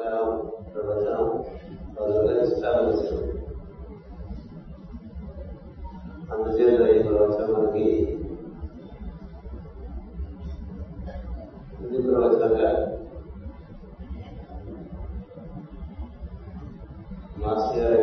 tahu, berapa tahu, maksudnya secara. Manusia dari lagi. Ini perwacan? Masih ada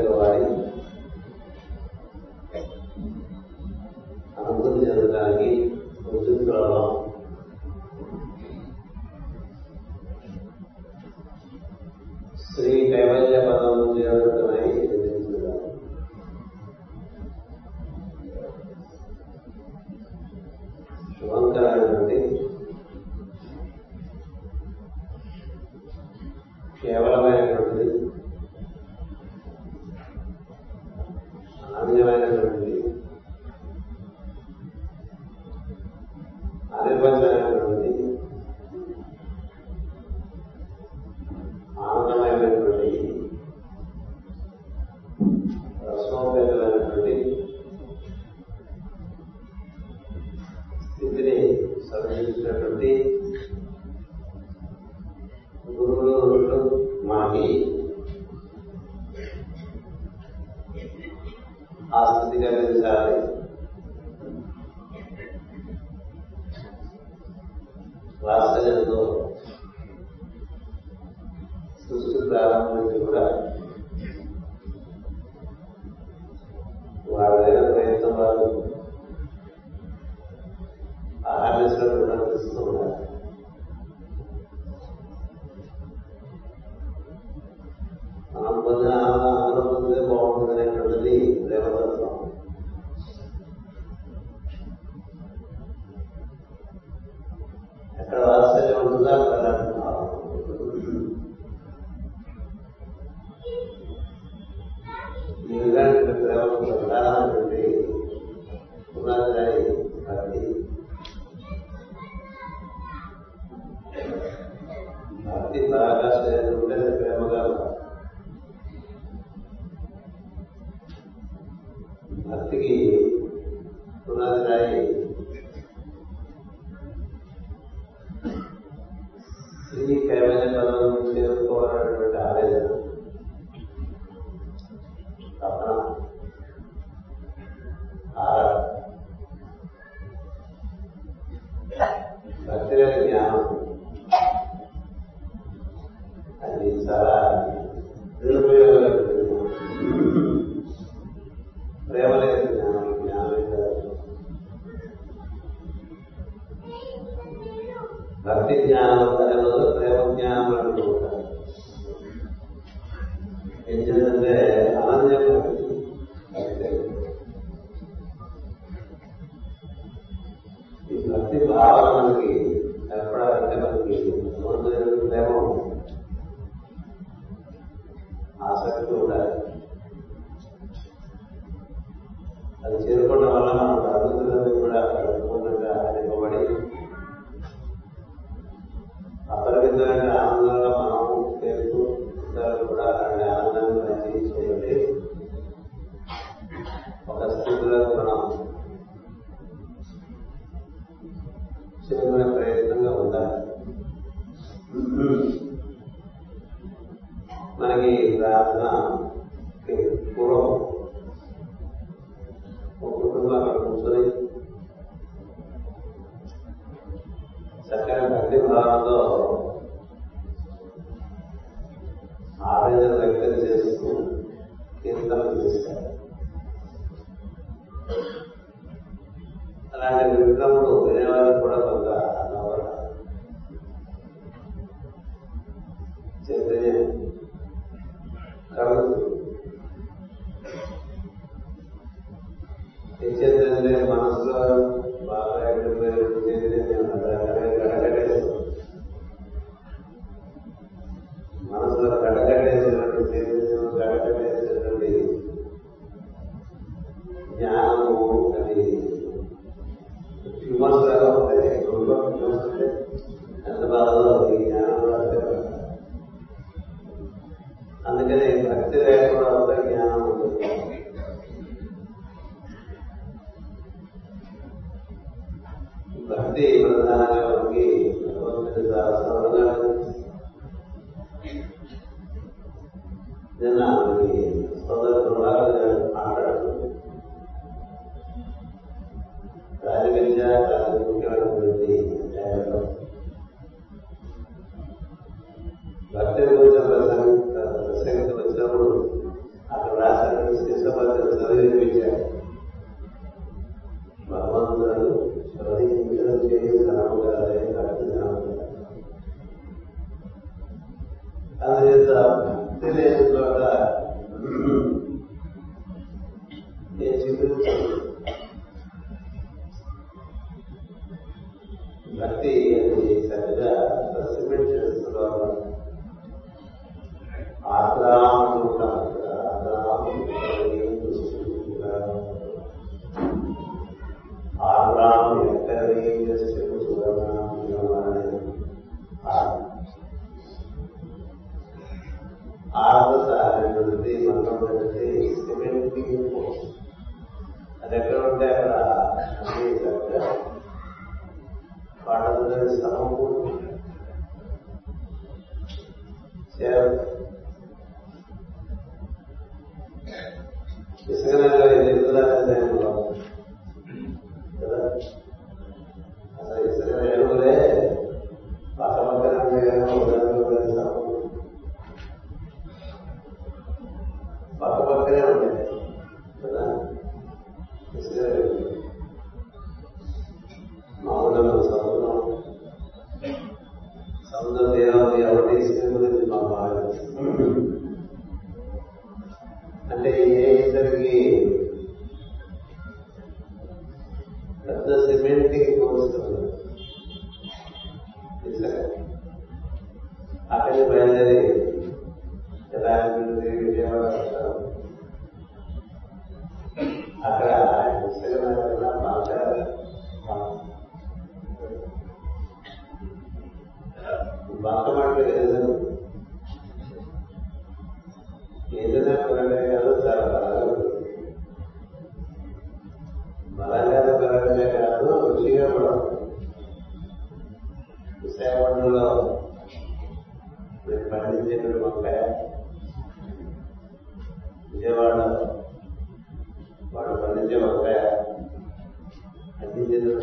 అన్ని జనులు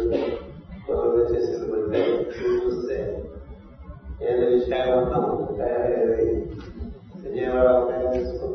చేసేది మంచి చూస్తే ఏడు విషయాలు మనం తయారయ్యేది విజయవాడ ఉపయోగించుకుంటే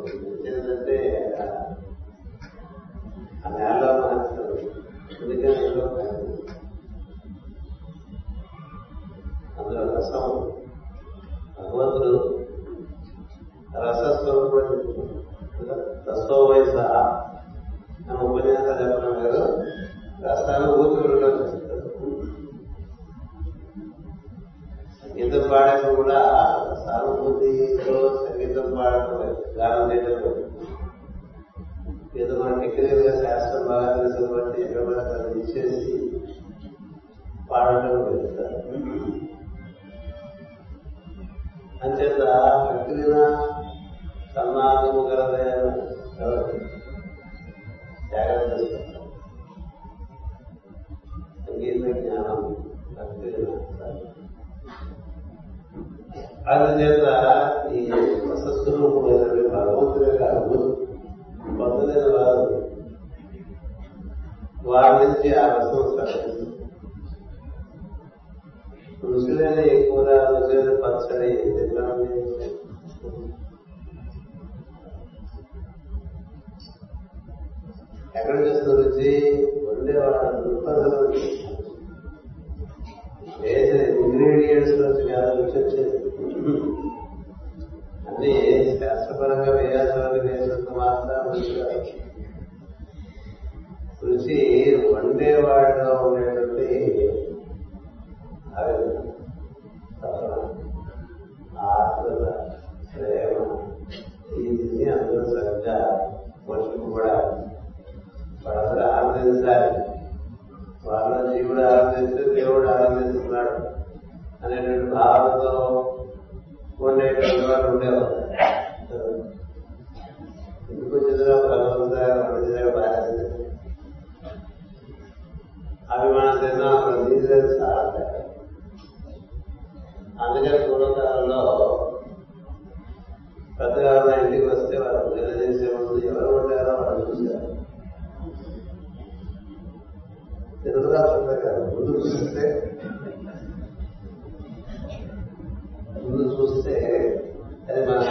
Você é mais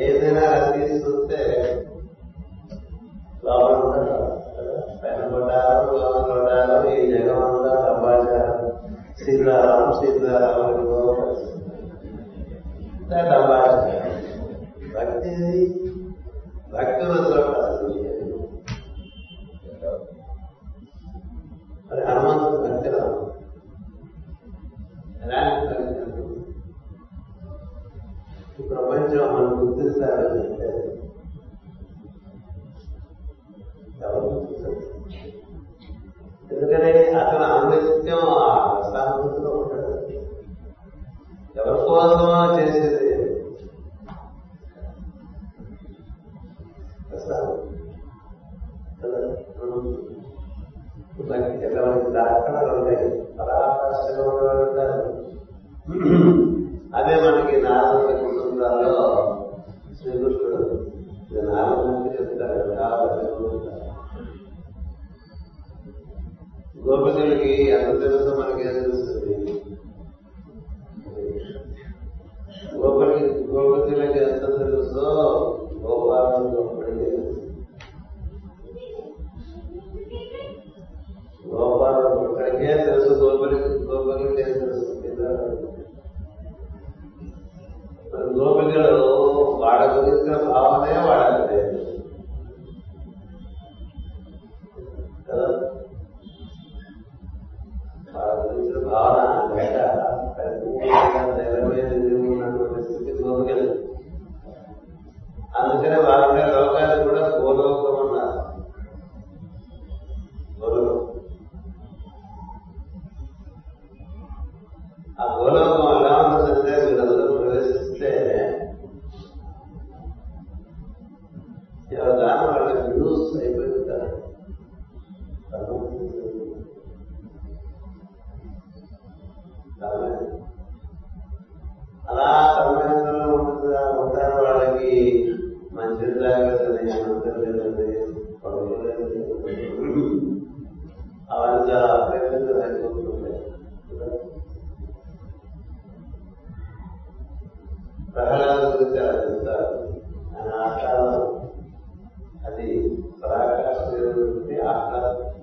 ఏదైనా రద్దీ uh,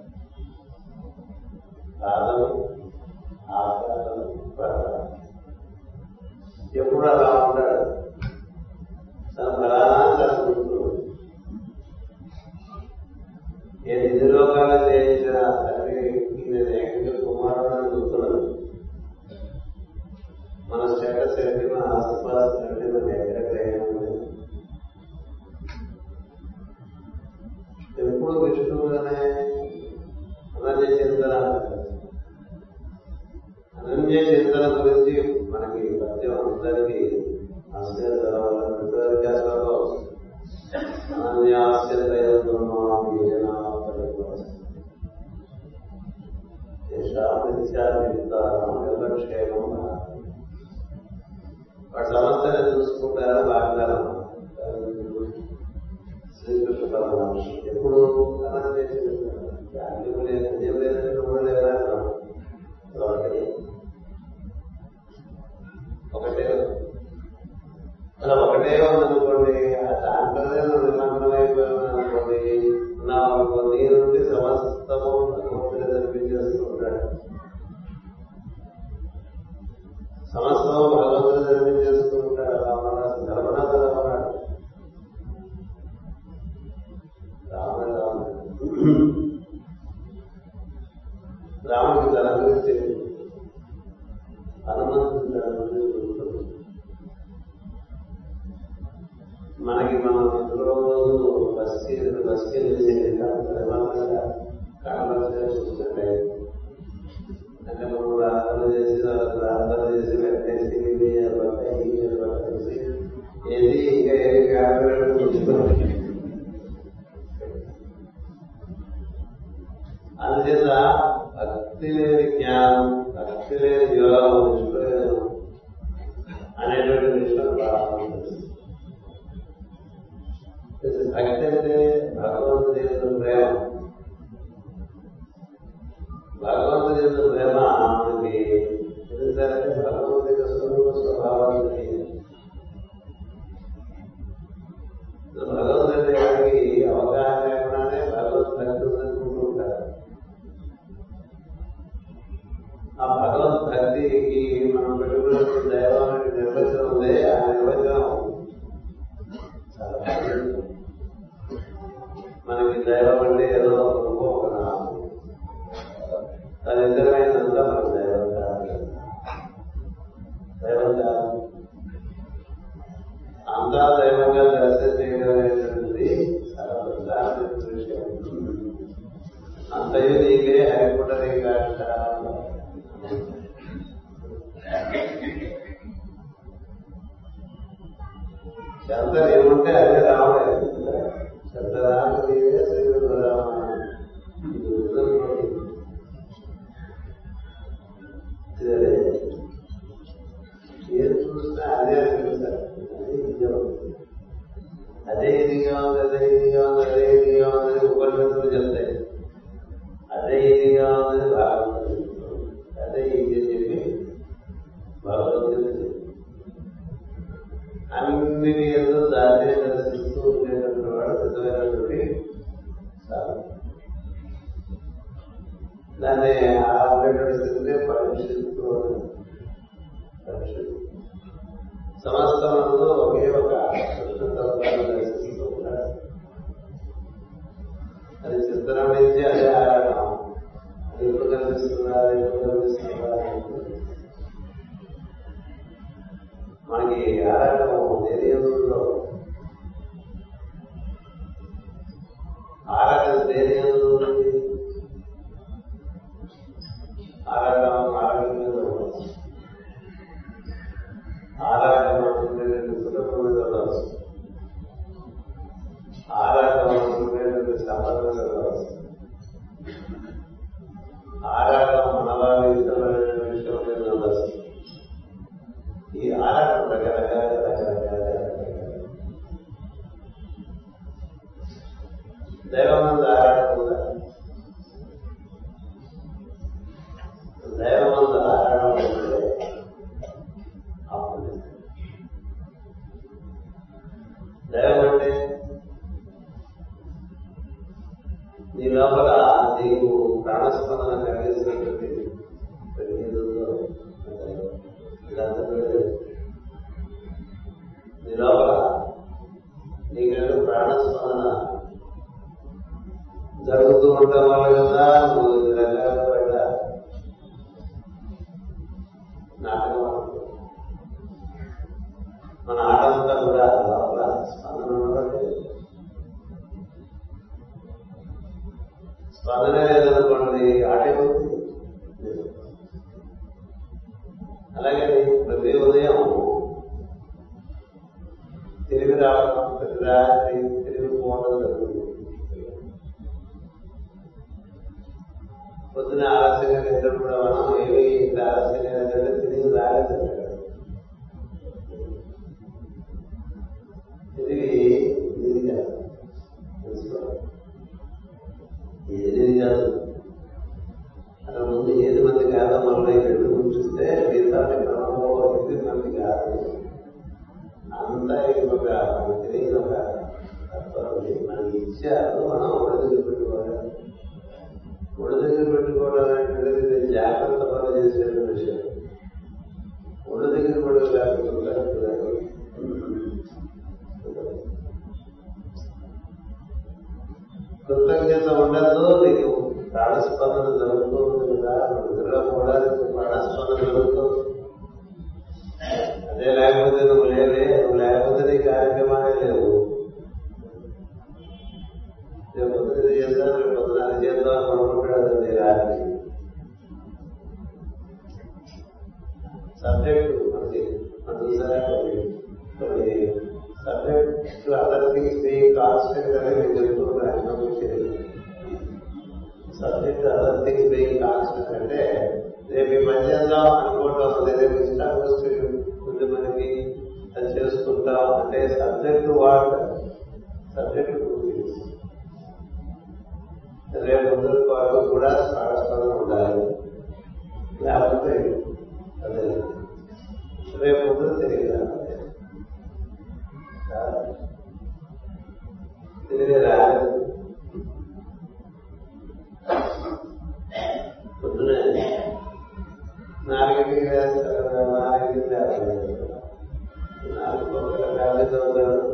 ഈ പരമ്പരകളൊക്കെ ദയവായിട്ട് നിർവചനം ഉദയ അനുവചനം నాలుగు పక్కల ఫ్యామిలీ చదువుతాడు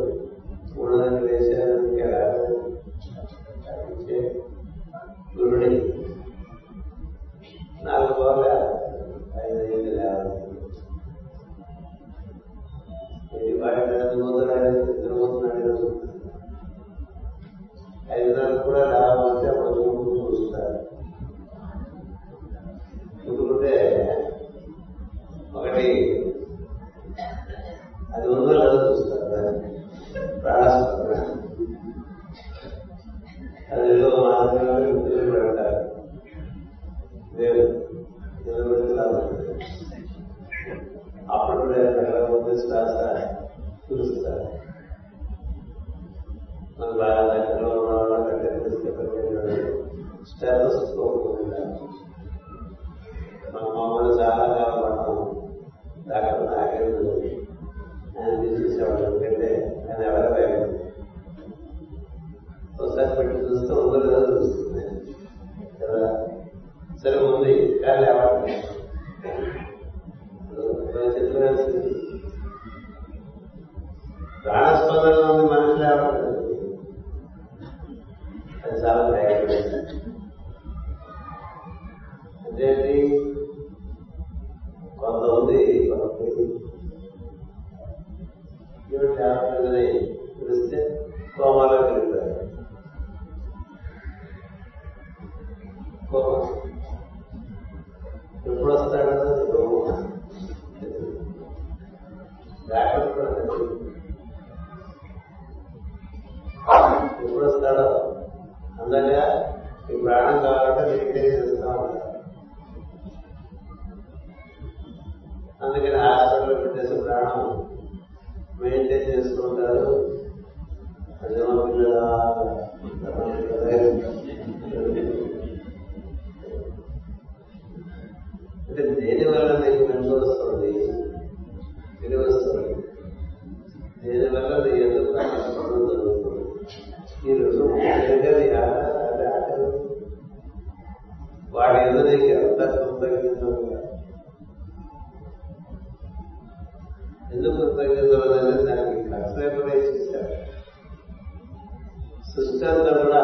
సృష్టి అంతా కూడా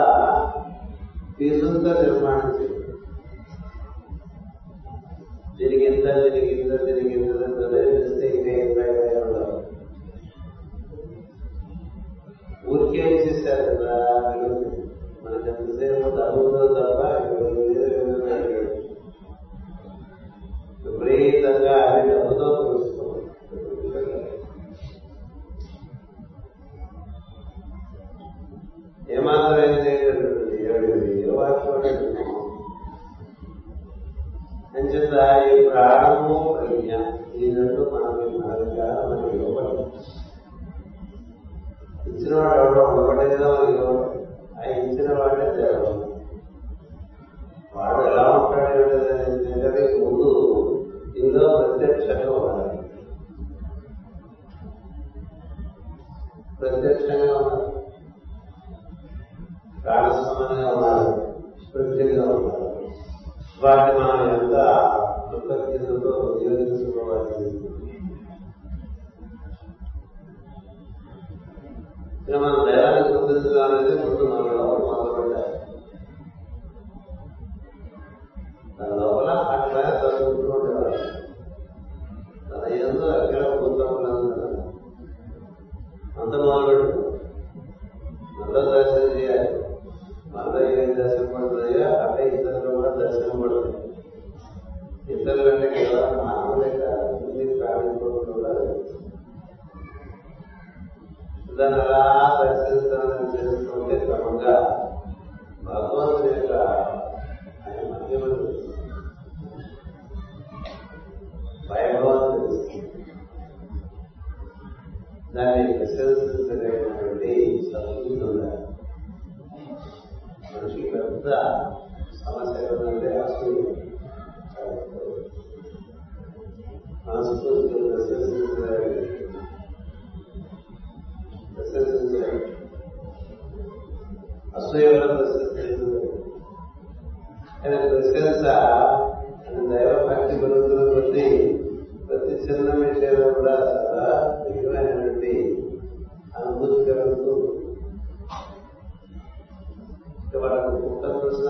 పీసులతో నిర్మాణం చేయాలి జరిగిందా జరిగింది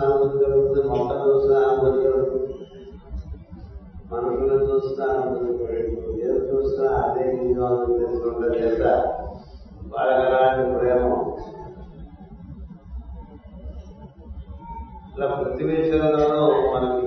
ఆనందించడం మొక్కలు చూస్తే ఆనందించడం మనుషులు చూస్తే ఆనందించడం ఏది చూస్తే అదే నేను ఆనందించడం చేత వాళ్ళకి ప్రేమ ఇలా ప్రతి విషయంలోనూ మనకి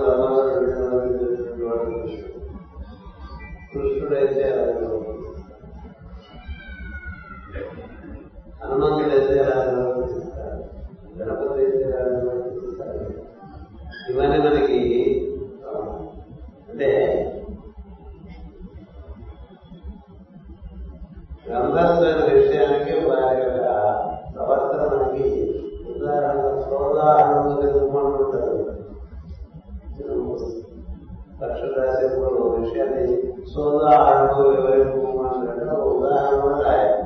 ధర్మాలు ధర్మాలు తెలిసినటువంటి వాడు కృష్ణుడు కృష్ణుడైతే అలాగే హనుమంతుడైతే గణపతి అయితే ఇవన్నీ మనకి అంటే గ్రంథస్థమైన విషయానికి వారి యొక్క ప్రవర్తన మనకి ఉదాహరణ సోదాహరణ నిర్మాణం ఉంటారు లక్ష రాసేప్పుడు విషయాన్ని సోదాహరణలో వివరించమంటే ఒక ఉదాహరణ రాయాలి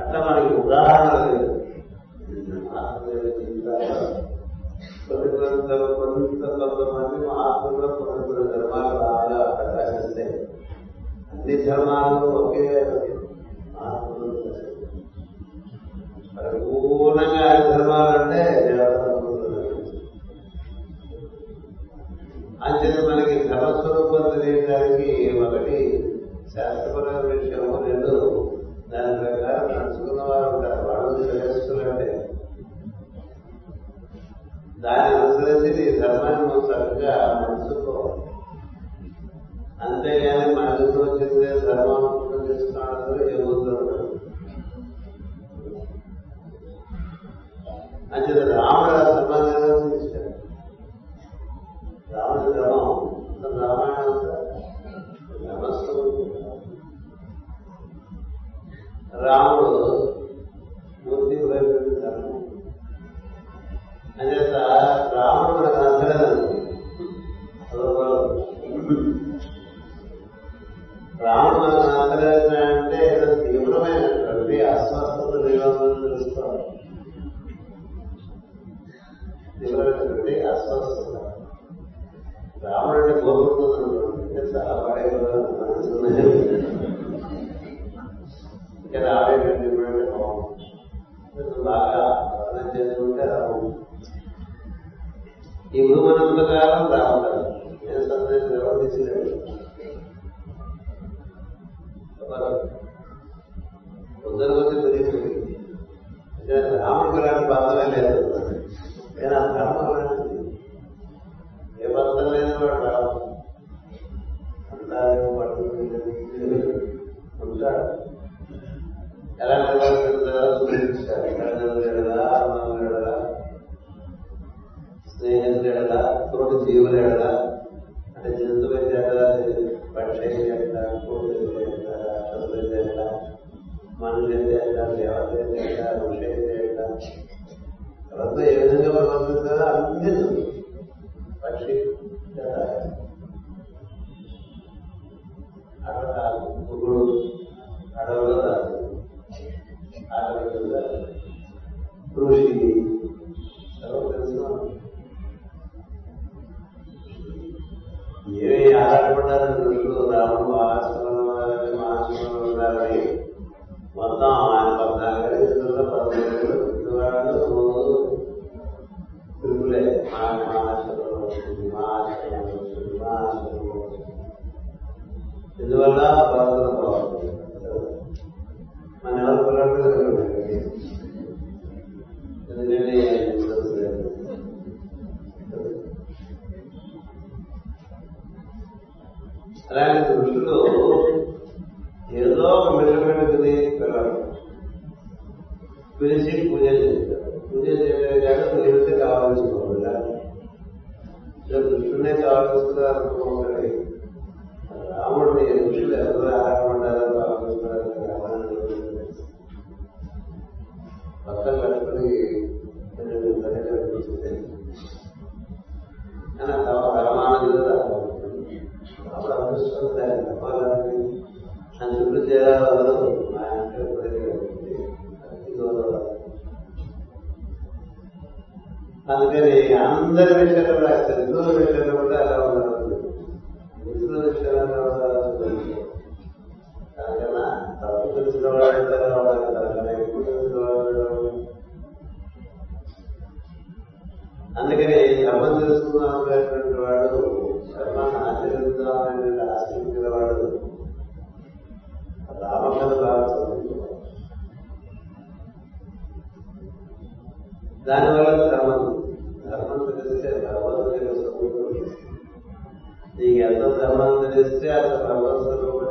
అట్లా మనకి ఉదాహరణ లేదు కొన్ని గ్రంథాలు కొంత కొంతమంది మహాత్ములు కొన్ని కొన్ని ధర్మాలు బాగా ప్రకాశిస్తాయి అన్ని ధర్మాలు ఒకే మహాత్ములు పరిపూర్ణంగా అన్ని అంచేత మనకి ధర్మస్వరూపం తెలియడానికి ఒకటి. శాస్త్రపరమైన విషయము రెండు. దాని ప్రకారం నడుచుకున్న వారు ఉంటారు వాళ్ళు తెలుసుకున్నట్టే దాన్ని అనుసరించి నీ ధర్మాన్ని మనం చక్కగా నడుచుకోవాలి. అంతేగాని మన దగ్గర వచ్చిందే ధర్మం చేస్తున్నాడు ఏమవుతుంది అంచేత రాముడు ఆ ధర్మాన్ని నిర్వహించాడు రాముడి ధర్మం రామాయణం రాముడు మూర్తి వైపు ధర్మం రాముడు మనకు నచ్చలేదు రాముడు మనకు నచ్చలేదు ఏదో తీవ్రమైనటువంటి అస్వస్థత నిరోధం తెలుసుకోవాలి తీవ్రమైనటువంటి అస్వస్థత రాముడు అంటే కోరుకుంటుంది చాలా పడేవాళ్ళు ఇంకా రావేటండి బాగుంది బాగా వర్ణం చేసుకుంటే రాము ఈ భూమనంత కాలం రాముడు నేను సందేశం నిర్వర్తించలేదు ఉద్దరు కొద్ది తెలియదు రాముడికి రాని బాధలే లేదు దానివల్ల ధర్మం ధర్మం తెలిస్తే భగవంతుని స్వరూపం నీకు ఎంత ధర్మం తెలిస్తే అంత భగవత్ స్వరూపం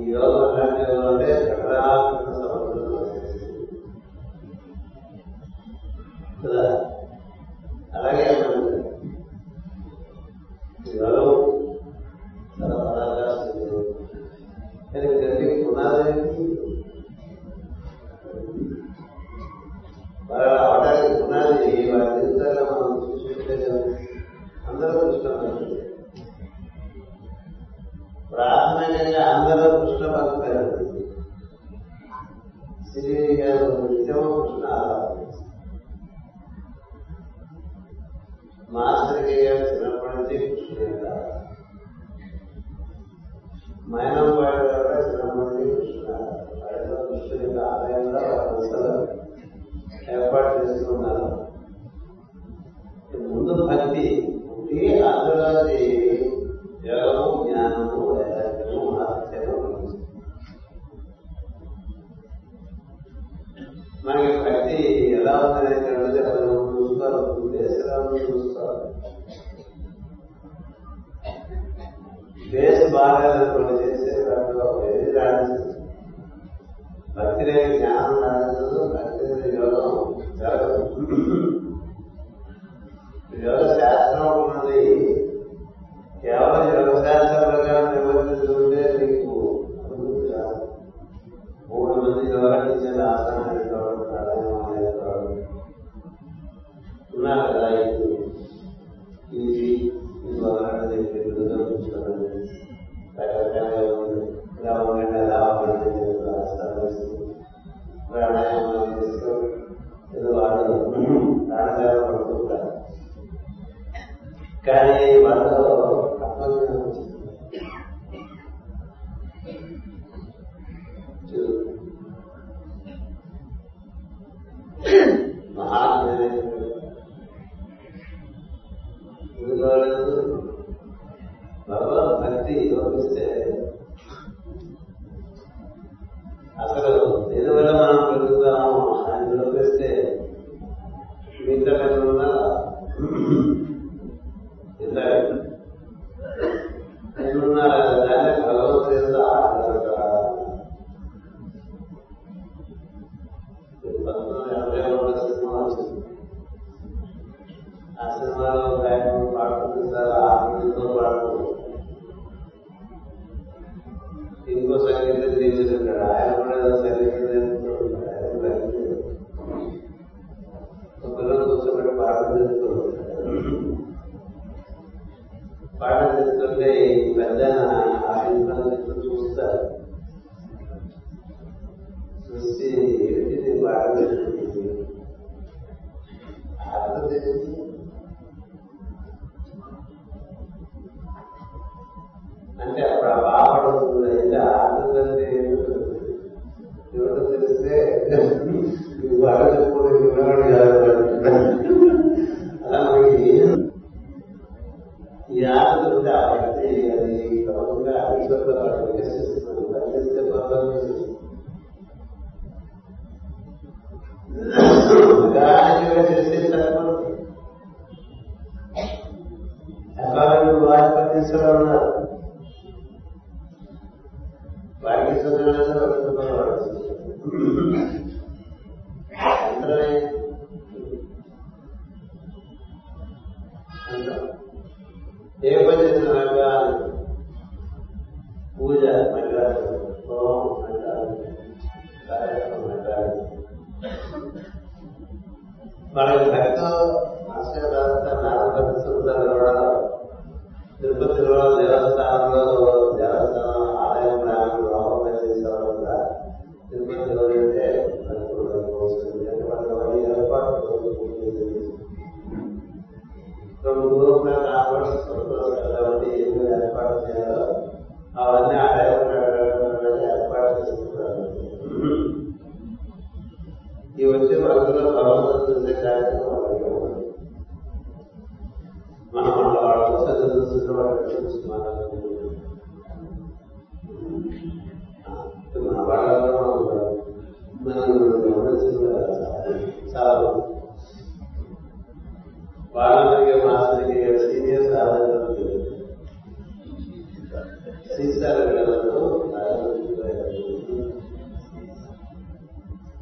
ဒီရောသတ္တရောတဲ့သက္ကာ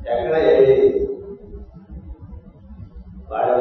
ఎక్కడ ఏది వాడి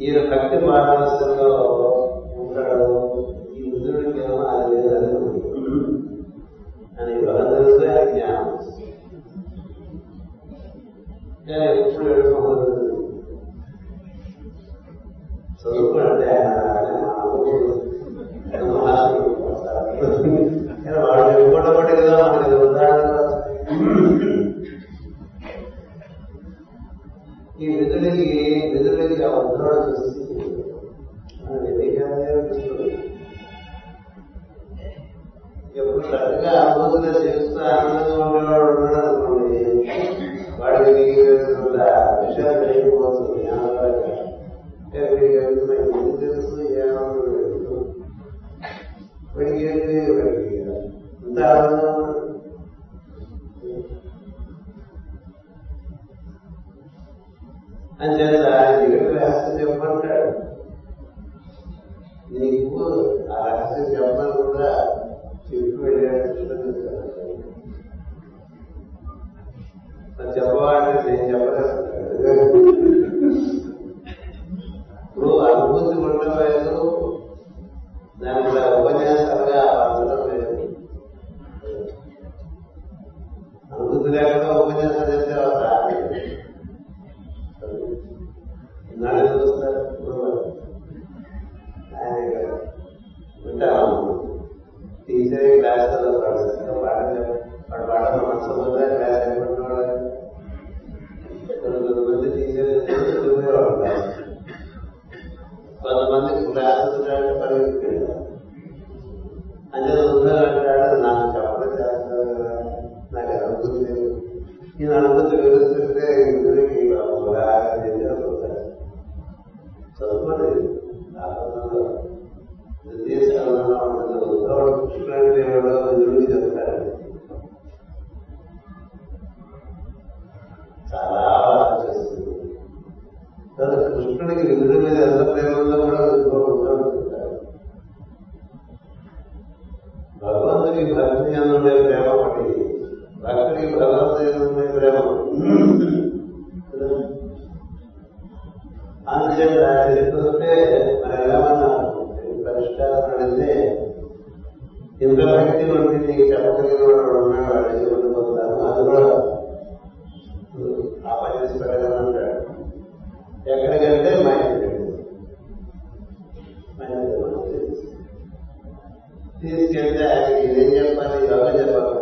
ఈయన భక్తి మానవస్థలో ఉంటాడు. ಆಮೇಲೆ ಇರ್ತದೆ ಮನೆಗೆಲ್ಲ ಪರಿಷ್ಕಾರಗಳಲ್ಲಿ ಇಂದ್ರ ವ್ಯಕ್ತಿ ಬಂದಿದ್ದು ಈಗ ಚಪಕರಿಗಳು తీసుకెళ్తే ఆయనకి ఏం చెప్పాలి యోగ చెప్పాలి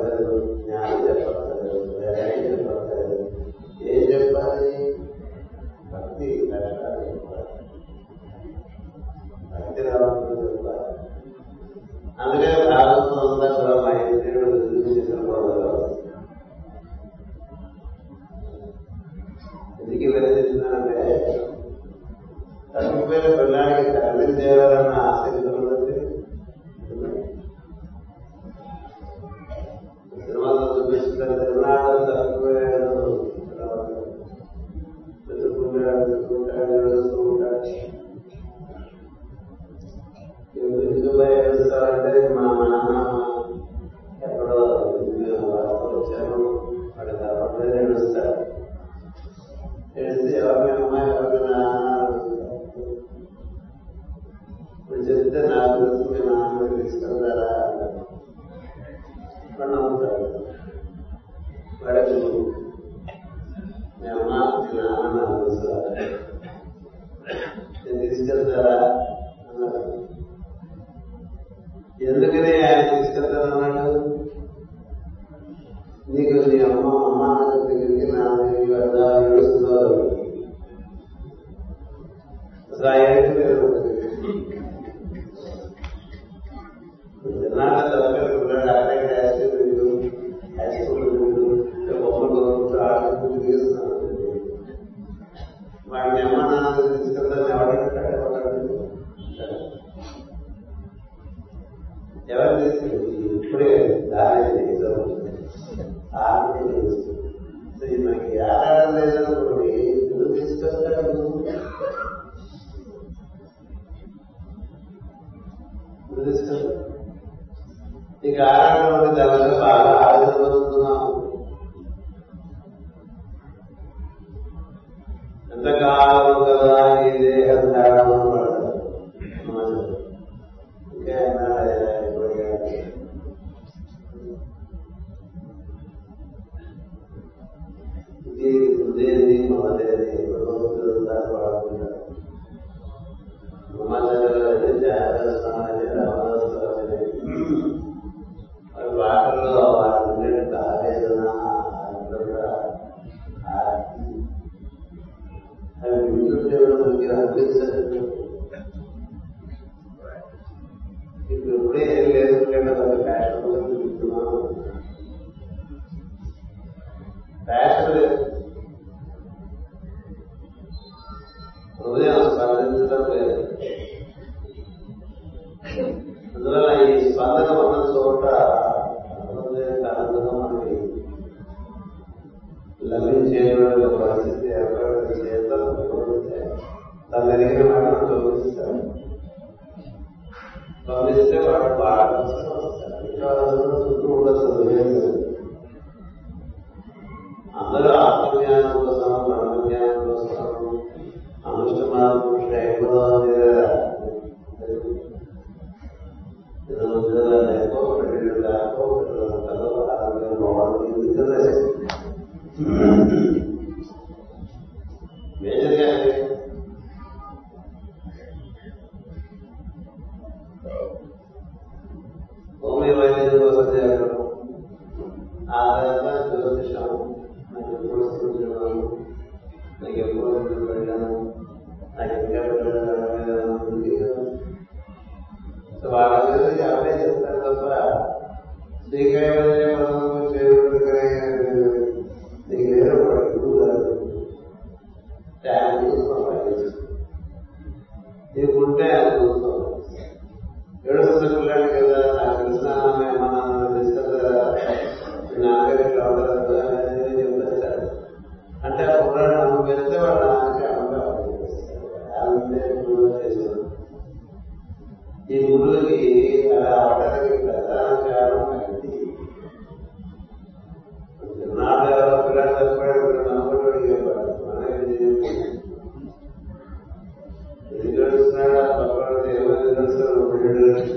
de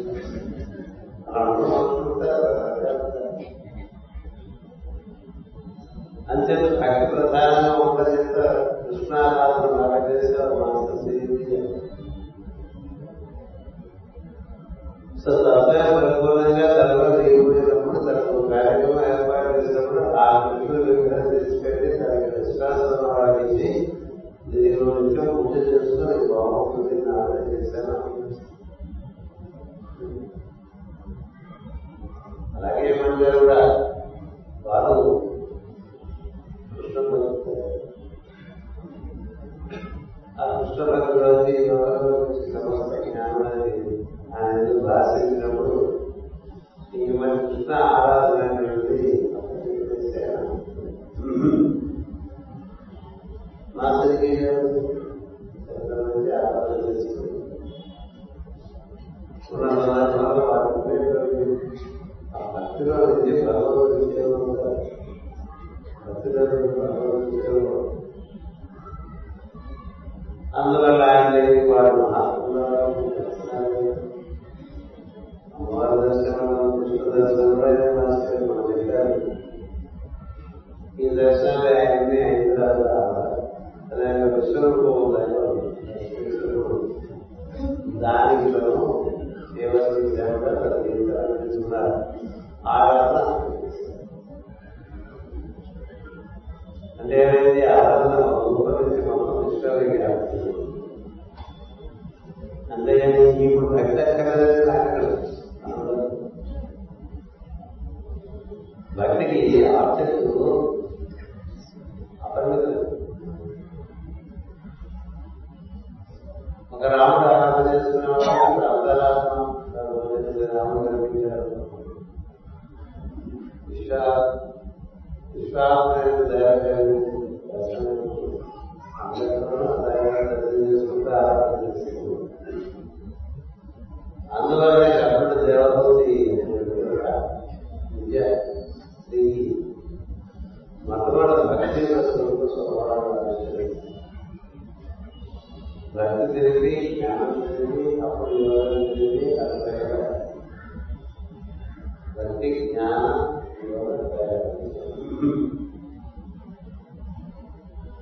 la అలాగే మందిరం కూడా? వారు కృష్ణ ఆ కృష్ణ భక్తులకి సమస్త జ్ఞానాన్ని ఆయన భాషించినప్పుడు ఈ మరి కృష్ణ ఆరాధన అనేది మాస్టర్కి ఆరాధన చేస్తుంది ఆ భక్తిలో నుంచి భగవద్గీతలో భక్తిలో భగవద్గీతలో అందువల్ల ఆయన వారు మహాత్ములు అమ్మవారి దర్శనం కృష్ణ దర్శనం మాస్టర్ మనం చెప్పారు ఈ దర్శనాలు ఆయన్ని అయిన తర్వాత అలాగే విశ్వరూపం విశ్వరూపం దానికి మనం దేవతలు ఆరాధన అంటే ఏమైంది ఆరాధన రూపొందించి మొత్తం ఇప్పుడు భక్తి అక్కర్లేదు భక్తికి ఆబ్జెక్ట్ అపరిమితం ఒక రాముడు ఆరాధన చేసుకునేవాడు అర్ధరాత్మ రాముడు కనిపించారు విశ్వ విశ్వాసమైన దయాకరణ అందువల్ల విద్య శ్రీ మొట్టమొదటి భక్తి స్వభావం భక్తి తెలివి జ్ఞానం తెలివి అప్పుడు యోగం తెలివి అర్థం భక్తి జ్ఞాన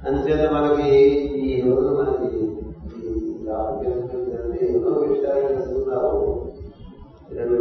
అంచేత మనకి ఈ రోజు మనకి ఈ రామకృష్ణండి ఎన్నో విషయాలు తెలుసుకున్నాము రెండు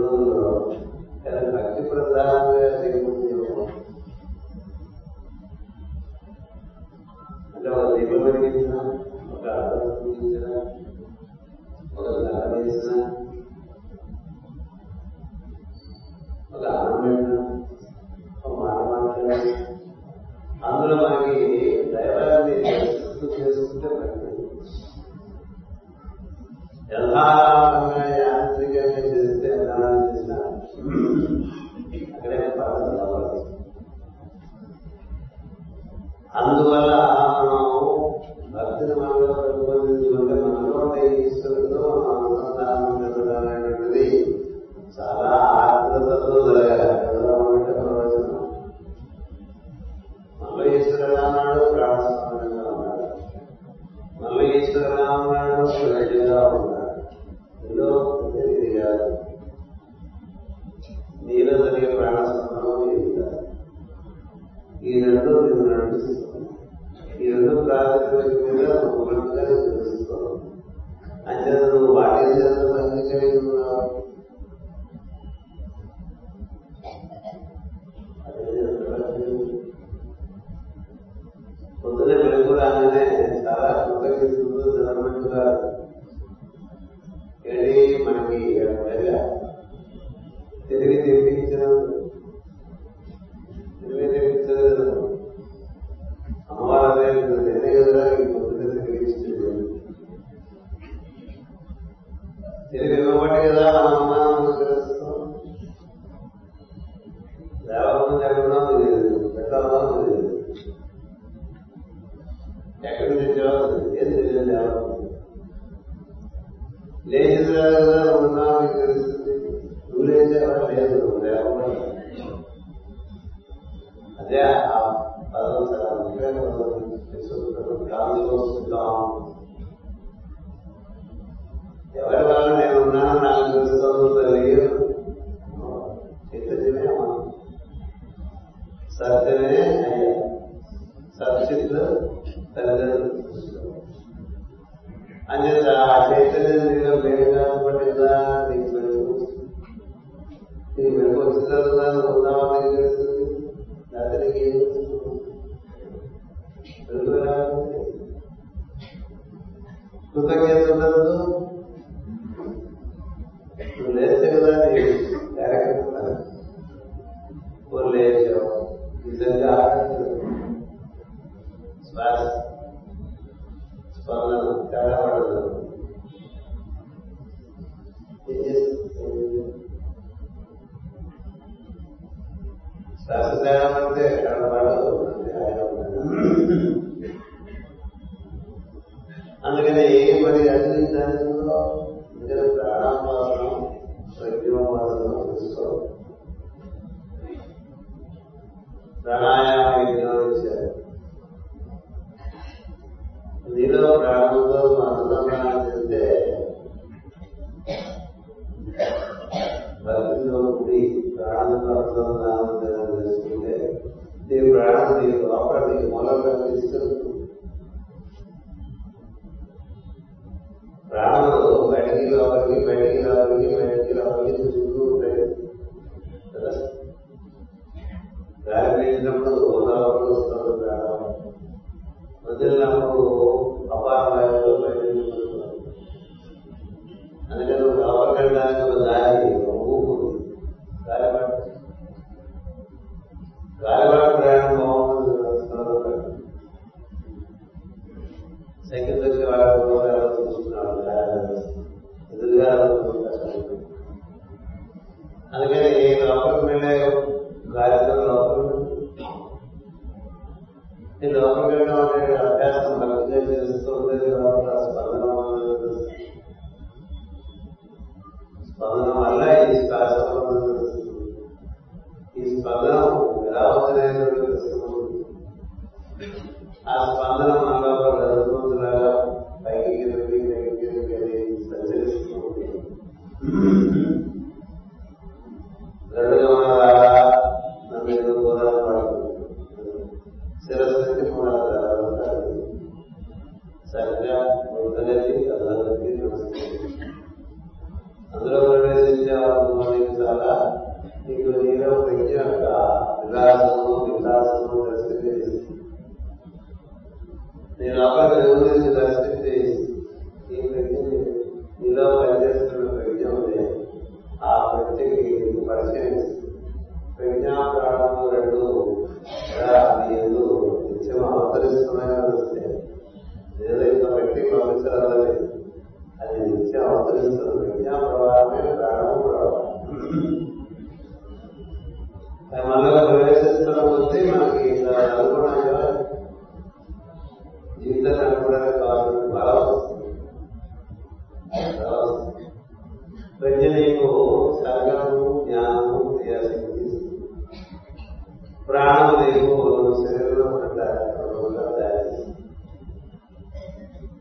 సత్యమే తల్లిదండ్రులు అంచేత ఆ చైతన్యం నీలో వేరు నీకు మెరుగు నీకు మెరుగు వచ్చిన తర్వాత నీకు తెలుస్తుంది లేకపోతే నీకు ఏం రాకపోతే కృతజ్ఞత ఉండదు సరిగ్గా ఉండగలి అదనకి అందులో ప్రవేశించే చాలా నీకు నీలో ప్రజ్ఞ యొక్క విలాసము విలాసము దర్శనం నేను లోపల గురించి దర్శించి ఈ వ్యక్తిని నీలో పనిచేస్తున్న ప్రజ్ఞ ఉంది ఆ ప్రజ్ఞకి పరిచయం ప్రజ్ఞా ప్రాణము రెండు ఎందు నిత్యం అవతరిస్తున్నాయని వస్తే ఏదో ఇంత వ్యక్తి పంపించరాలని అది నిత్యం అవతరిస్తుంది ప్రజ్ఞా ప్రవాహమే ప్రాణము ప్రవాహం మనలో ప్రవేశిస్తున్న కొద్దీ మనకి ఇలా అనుగుణంగా జీవితాన్ని అనుకోవడానికి కావాల్సిన బలం వస్తుంది ప్రజ్ఞ నీకు సర్గము జ్ఞానము క్రియాశక్తి ప్రాణం నీకు శరీరంలో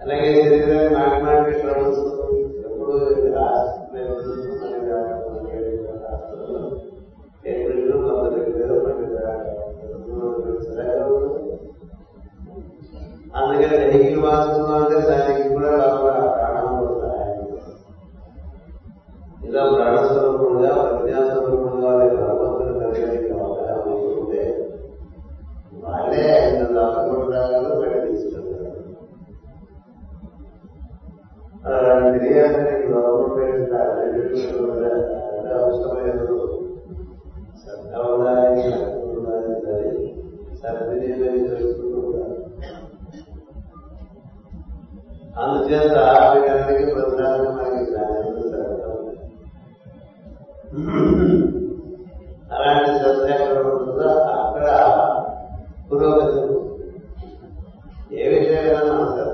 అలాగే శరీరాన్ని నాటి నాటి శ్రవణిస్తూ ఎప్పుడు ఏప్రిల్ మొదటి అందుకని డెలికి వాస్తున్నా అంటే దానికి కూడా రావాలి ఆ ప్రాణంలో ఇలా ప్రాణస్వరూపుడుగా ప్రజ్ఞాస్వరూపుడుగా భగవంతుడు కలిగి కావాలి వాళ్ళే ఆయన దాపకుండా ప్రకటిస్తున్నారు తెలియాలని అవసరమైనప్పుడు సద్భావనాన్ని అనుకుంటున్నాయి సద్వినియోగం చేసుకుంటూ అందుచేత ఆరోగ్యానికి అలాంటి సత్యాగ్రహం అక్కడ పురోగతి ఏ విషయమైనా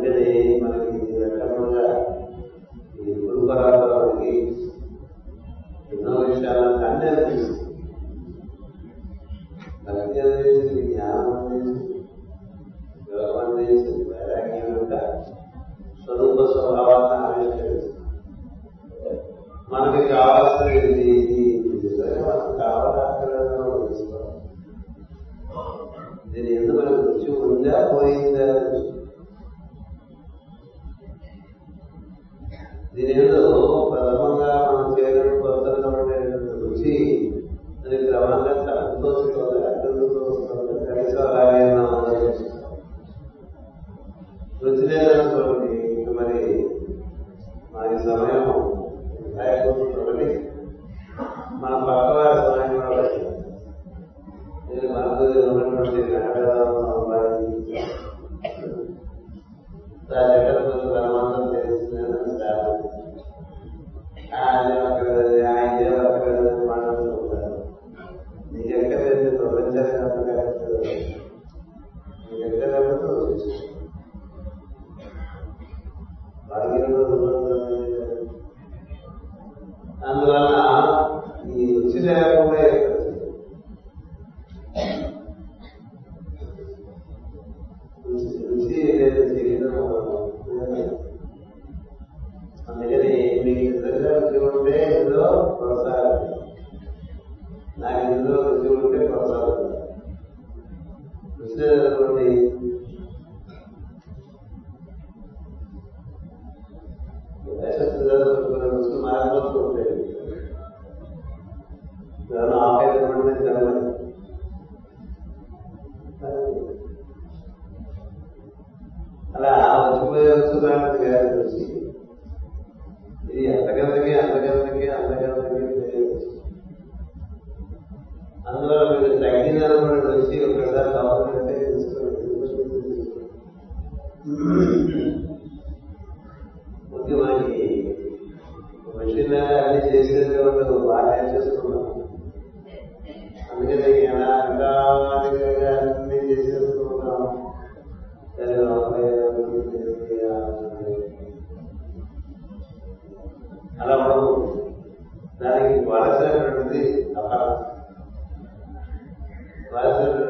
with అలా ఉండవు దానికి వలసినటువంటిది అపరాధం. వలసైనటువంటి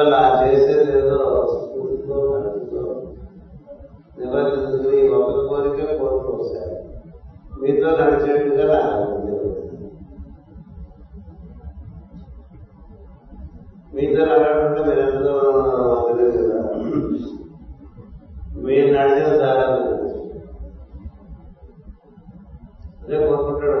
అందువల్ల ఆ చేసేది ఏదో స్ఫూర్తితో కడుపుతో నివర్తించుకుని ఒక కోరిక కోరుకు వస్తాయి మీతో నడిచేట్టుగా నాకు మీతో నడవకుండా మీరు ఎంతో తెలియదు కదా. మీరు నడిచిన దారాలు. అదే కోరుకుంటాడు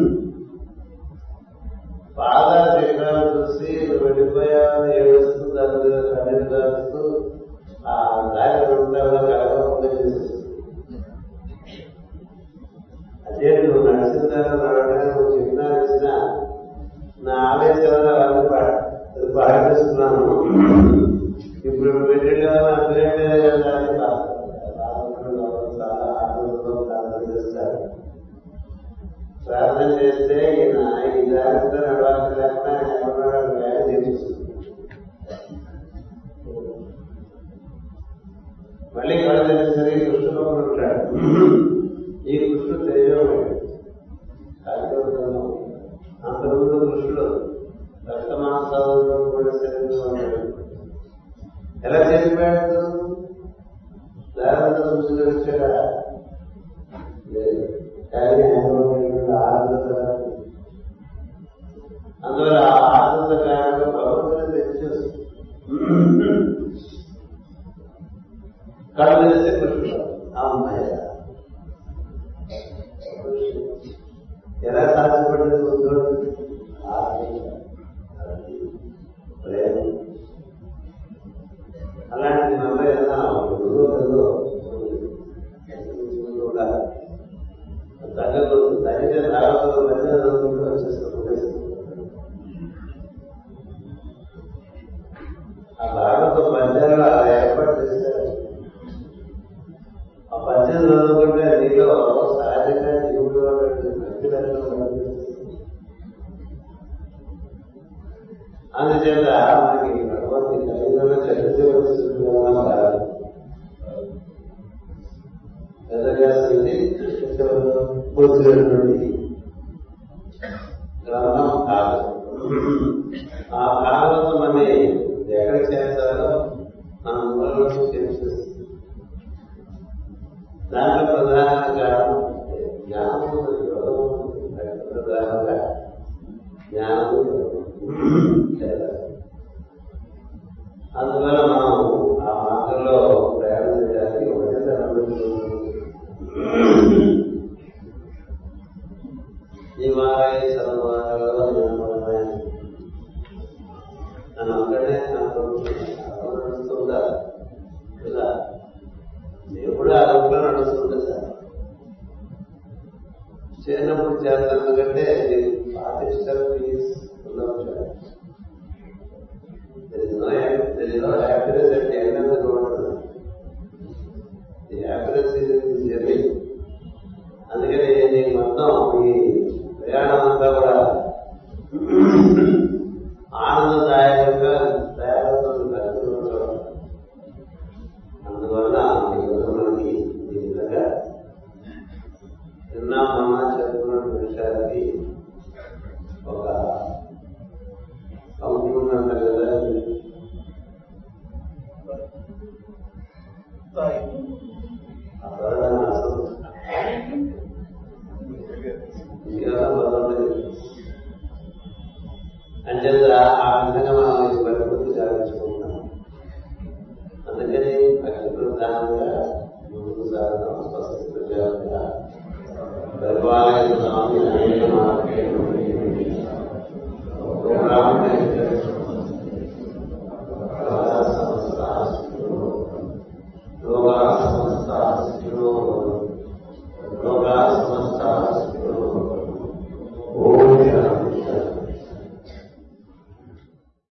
బాగా చిహ్నాలు చూసి వెళ్ళిపోయాను ఏడుస్తూ దాని మీద కన్నీరు కాస్తూ ఆ దారి ఉంటాలో కలగకుండా చేసేస్తుంది అదే నువ్వు నడిచిన తర్వాత నడవడానికి నువ్వు చిహ్నాలు ఇచ్చినా నా ఆవేశంలో వాళ్ళని పాటిస్తున్నాను ఇప్పుడు పెళ్ళిలో నా ప్రార్థన చేస్తే ఈయన ఈ జాగ్రత్త నడవాలి లేకుండా ఎవరు వేల చేస్తుంది మళ్ళీ కళ్ళు తెలిసరి కృష్ణుడు ఉంటాడు ఈ కృష్ణుడు తేజోమయుడు కార్యక్రమంలో అంతకుముందు కృష్ణుడు రక్తమాంసాలతో కూడా శరీరంలో ఎలా చేసిపోయాడు దారంతా చూసి వచ్చాడా లేదు కానీ అందువల్ల ఆ ఆనంద కారణంగా భగవంతుని తెచ్చేస్తుంది కళ్ళు తెస్తే కృష్ణుడు అమ్మాయ